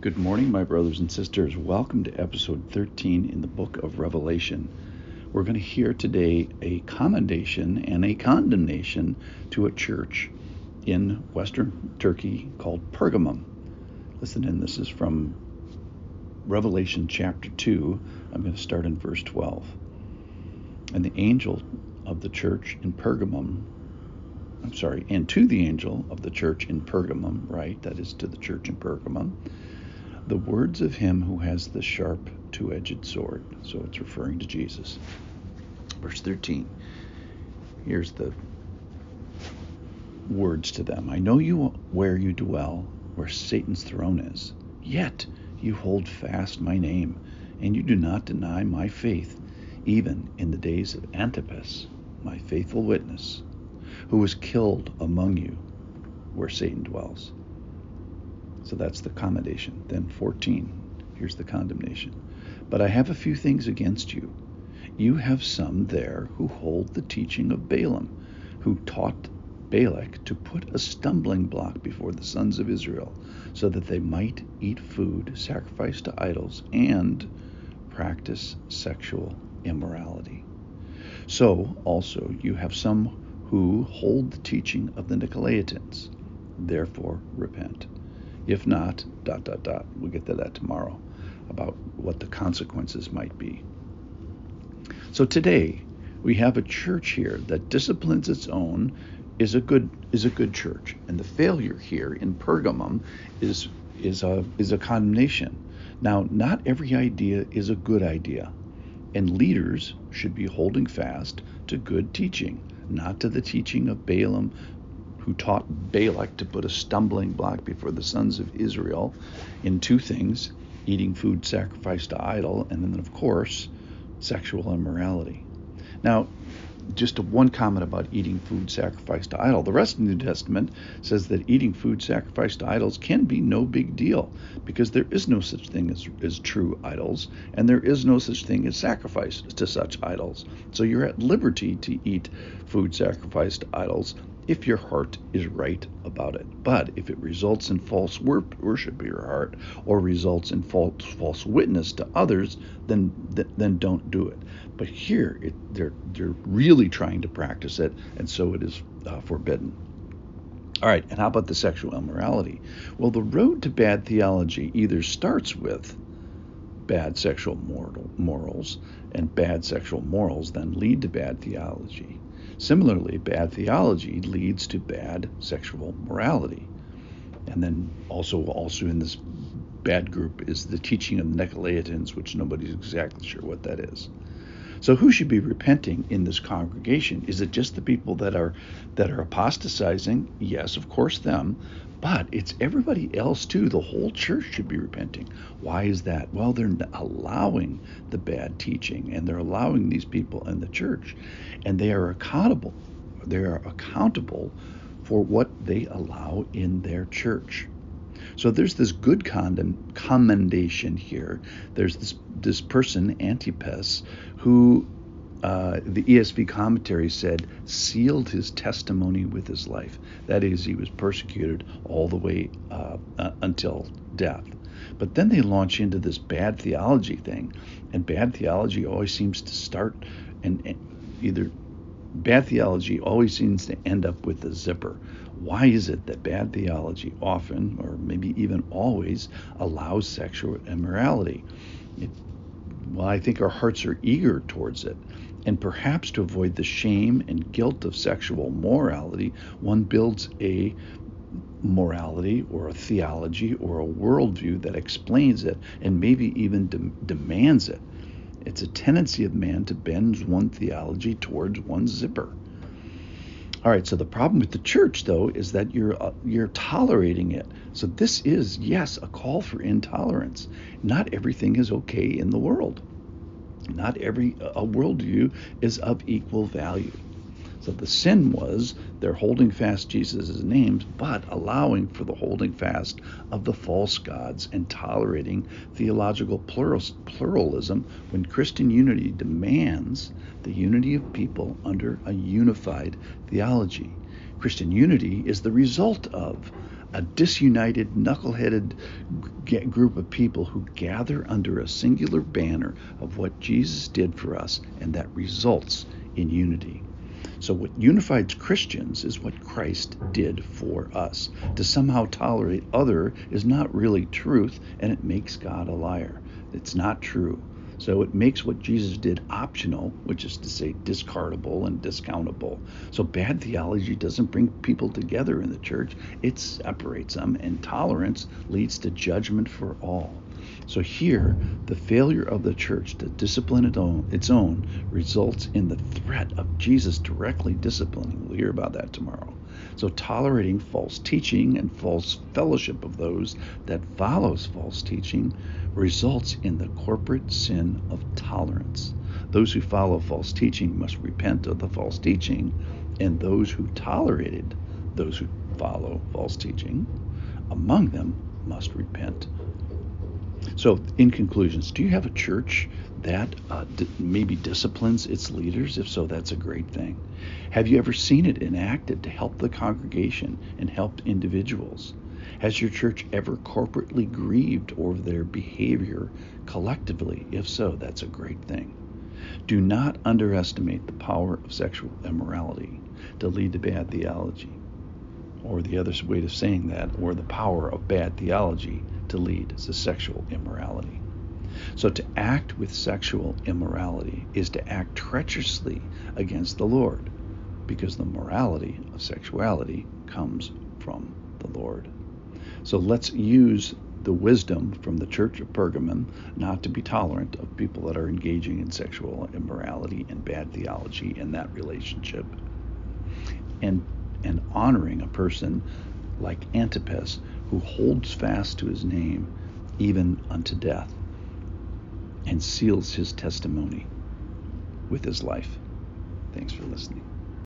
Good morning, my brothers and sisters. Welcome to episode 13 in the book of Revelation. We're going to hear today a commendation and a condemnation to a church in western Turkey called Pergamum. Listen in, this is from Revelation chapter 2. I'm going to start in verse 12. And the angel of the church in Pergamum, I'm sorry, and to the angel of the church in Pergamum, right? That is to the church in Pergamum the words of him who has the sharp two edged sword. So it's referring to Jesus. Verse 13. Here's the words to them I know you where you dwell, where Satan's throne is. Yet you hold fast my name, and you do not deny my faith, even in the days of Antipas, my faithful witness, who was killed among you, where Satan dwells. So that's the commendation. Then 14, here's the condemnation. But I have a few things against you. You have some there who hold the teaching of Balaam, who taught Balak to put a stumbling block before the sons of Israel, so that they might eat food sacrificed to idols and practice sexual immorality. So also you have some who hold the teaching of the Nicolaitans. Therefore repent. If not, dot, dot, dot. We'll get to that tomorrow about what the consequences might be. So today, we have a church here that disciplines its own is a good is a good church and the failure here in pergamum is is a is a condemnation now not every idea is a good idea and leaders should be holding fast to good teaching not to the teaching of balaam who taught Balak to put a stumbling block before the sons of Israel in two things eating food sacrificed to idol, and then, of course, sexual immorality. Now, just one comment about eating food sacrificed to idol. The rest of the New Testament says that eating food sacrificed to idols can be no big deal because there is no such thing as, as true idols and there is no such thing as sacrifice to such idols. So you're at liberty to eat food sacrificed to idols if your heart is right about it. But if it results in false worship of your heart or results in false false witness to others, then then don't do it. But here it, they're they're really trying to practice it, and so it is uh, forbidden. All right, and how about the sexual immorality? Well, the road to bad theology either starts with bad sexual moral, morals, and bad sexual morals then lead to bad theology. Similarly, bad theology leads to bad sexual morality. And then also also in this bad group is the teaching of the Nicolaitans, which nobody's exactly sure what that is. So who should be repenting in this congregation? Is it just the people that are that are apostatizing? Yes, of course them, but it's everybody else too. The whole church should be repenting. Why is that? Well, they're allowing the bad teaching and they're allowing these people in the church and they are accountable. They are accountable for what they allow in their church. So there's this good condom, commendation here. There's this this person Antipas who uh, the ESV commentary said sealed his testimony with his life. That is, he was persecuted all the way uh, uh, until death. But then they launch into this bad theology thing, and bad theology always seems to start and, and either bad theology always seems to end up with a zipper. Why is it that bad theology often, or maybe even always, allows sexual immorality? It, well, I think our hearts are eager towards it. And perhaps to avoid the shame and guilt of sexual morality, one builds a morality or a theology or a worldview that explains it and maybe even de- demands it. It's a tendency of man to bend one theology towards one zipper. All right, so the problem with the church, though, is that you're uh, you're tolerating it. So this is, yes, a call for intolerance. Not everything is okay in the world. Not every a worldview is of equal value. So the sin was they're holding fast Jesus' names, but allowing for the holding fast of the false gods and tolerating theological pluralism when Christian unity demands the unity of people under a unified theology. Christian unity is the result of a disunited, knuckle-headed group of people who gather under a singular banner of what Jesus did for us, and that results in unity. So, what unifies Christians is what Christ did for us. To somehow tolerate other is not really truth, and it makes God a liar. It's not true. So it makes what Jesus did optional, which is to say discardable and discountable. So bad theology doesn't bring people together in the church, it separates them, and tolerance leads to judgment for all. So here, the failure of the church to discipline its own results in the threat of Jesus directly disciplining. We'll hear about that tomorrow. So tolerating false teaching and false fellowship of those that follows false teaching results in the corporate sin of tolerance. Those who follow false teaching must repent of the false teaching, and those who tolerated those who follow false teaching among them must repent so, in conclusions, do you have a church that uh, d- maybe disciplines its leaders? If so, that's a great thing. Have you ever seen it enacted to help the congregation and help individuals? Has your church ever corporately grieved over their behavior collectively? If so, that's a great thing. Do not underestimate the power of sexual immorality to lead to bad theology or the other way of saying that, or the power of bad theology to lead to sexual immorality. So to act with sexual immorality is to act treacherously against the Lord, because the morality of sexuality comes from the Lord. So let's use the wisdom from the church of Pergamum not to be tolerant of people that are engaging in sexual immorality and bad theology in that relationship. And and honoring a person like Antipas, who holds fast to his name even unto death and seals his testimony with his life. Thanks for listening.